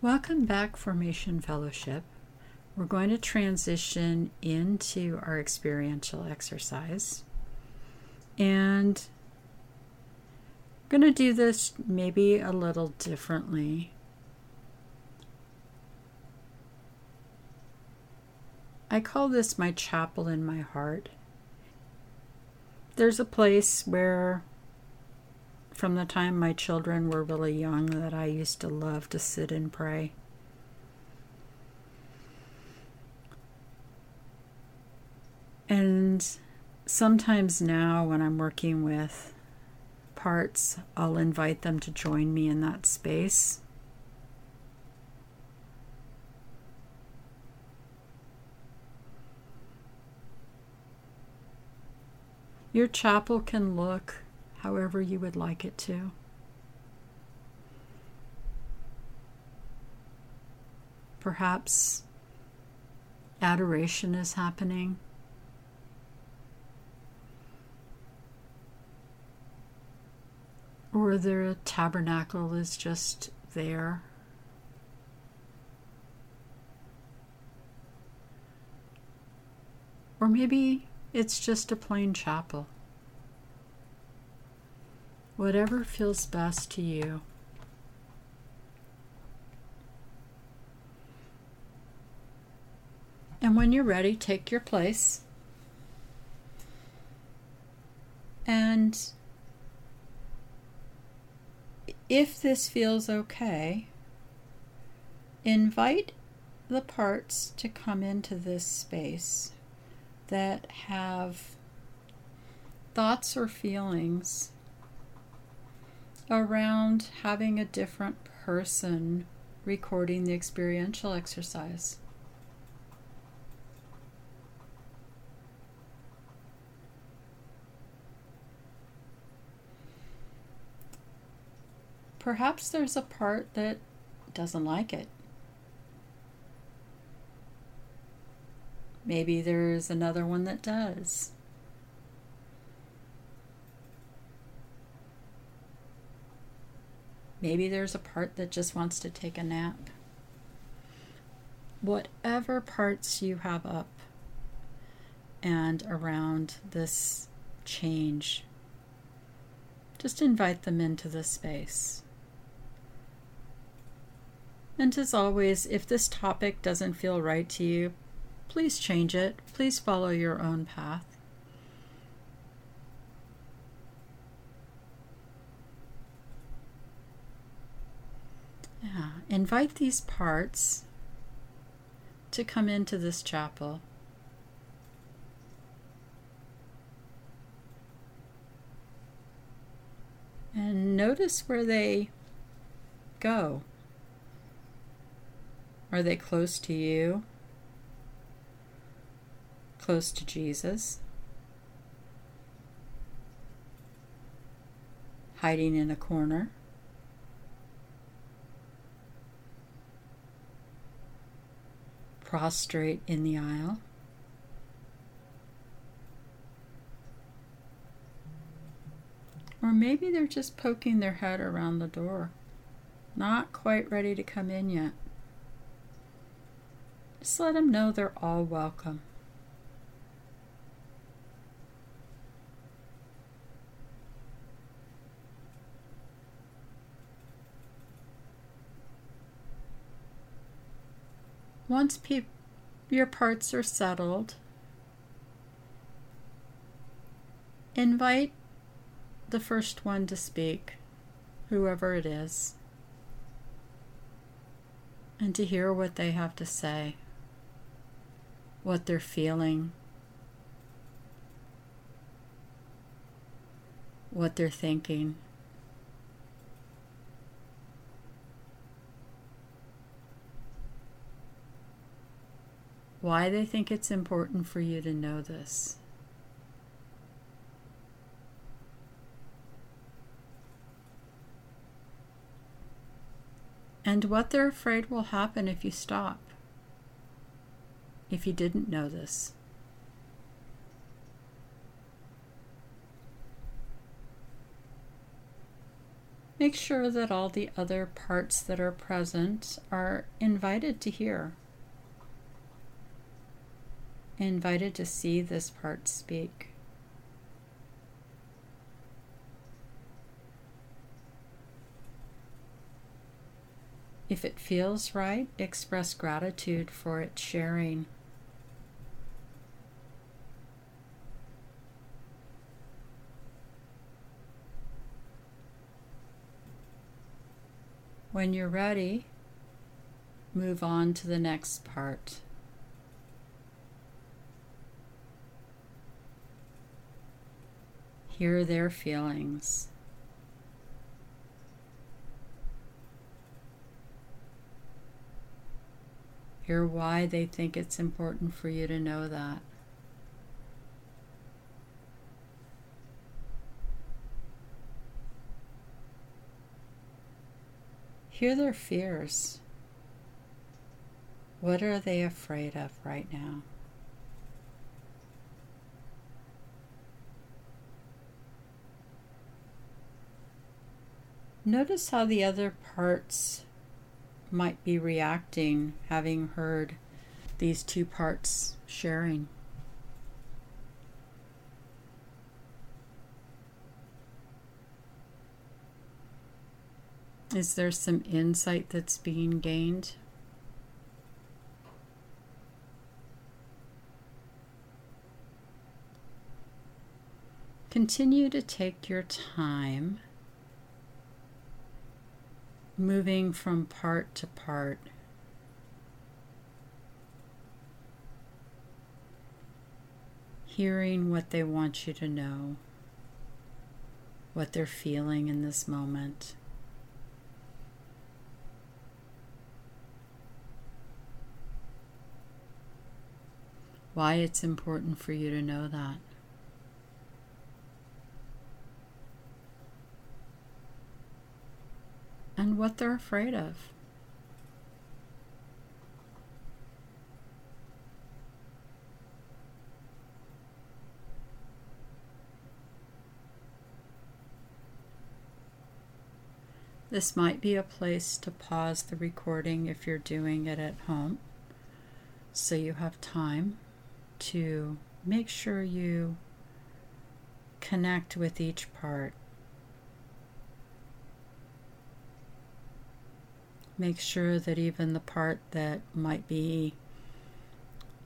Welcome back, Formation Fellowship. We're going to transition into our experiential exercise. And I'm going to do this maybe a little differently. I call this my chapel in my heart. There's a place where from the time my children were really young that I used to love to sit and pray. And sometimes now, when I'm working with parts, I'll invite them to join me in that space. Your chapel can look however you would like it to. Perhaps adoration is happening. Or the tabernacle is just there. Or maybe it's just a plain chapel. Whatever feels best to you. And when you're ready, take your place. And if this feels okay, invite the parts to come into this space that have thoughts or feelings around having a different person recording the experiential exercise. Perhaps there's a part that doesn't like it. Maybe there's another one that does. Maybe there's a part that just wants to take a nap. Whatever parts you have up and around this change, just invite them into the space. And as always, if this topic doesn't feel right to you, please change it. Please follow your own path. Invite these parts to come into this chapel. And notice where they go. Are they close to you? Close to Jesus? Hiding in a corner? Prostrate in the aisle. Or maybe they're just poking their head around the door, not quite ready to come in yet. Just let them know they're all welcome. Once pe- your parts are settled, invite the first one to speak, whoever it is, and to hear what they have to say, what they're feeling, what they're thinking. Why they think it's important for you to know this. And what they're afraid will happen if you stop, if you didn't know this. Make sure that all the other parts that are present are invited to hear, invited to see this part speak. If it feels right, express gratitude for its sharing. When you're ready, move on to the next part. Hear their feelings. Hear why they think it's important for you to know that. Hear their fears. What are they afraid of right now? Notice how the other parts might be reacting having heard these two parts sharing. Is there some insight that's being gained? Continue to take your time moving from part to part. Hearing what they want you to know, what they're feeling in this moment. why it's important for you to know that. And what they're afraid of. This might be a place to pause the recording if you're doing it at home so you have time to make sure you connect with each part. Make sure that even the part that might be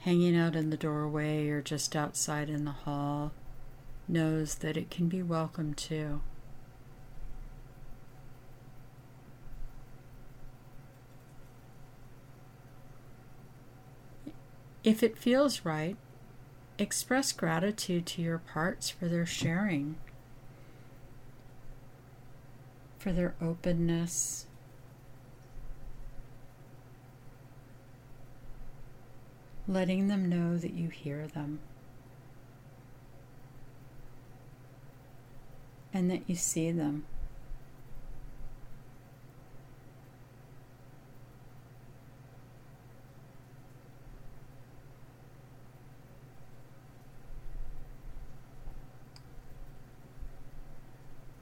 hanging out in the doorway or just outside in the hall knows that it can be welcome too. If it feels right, express gratitude to your parts for their sharing, for their openness. Letting them know that you hear them and that you see them.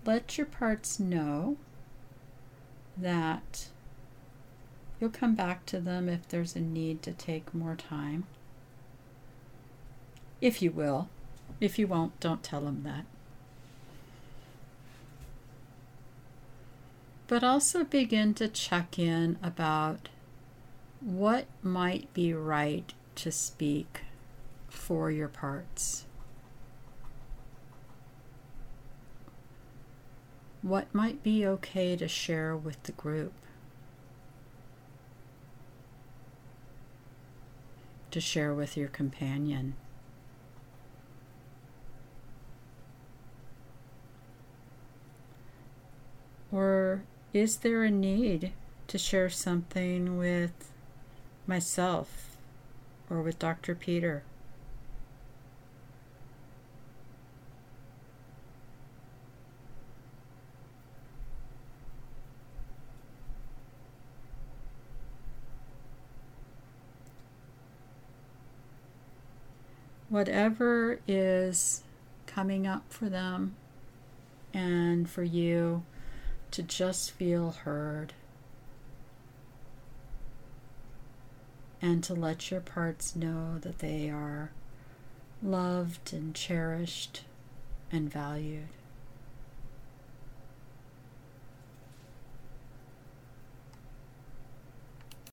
let your parts know that you'll come back to them if there's a need to take more time. If you will. If you won't, don't tell them that. But also begin to check in about what might be right to speak for your parts. What might be okay to share with the group? To share with your companion? Or is there a need to share something with myself or with Dr. Peter? Whatever is coming up for them and for you, to just feel heard and to let your parts know that they are loved and cherished and valued.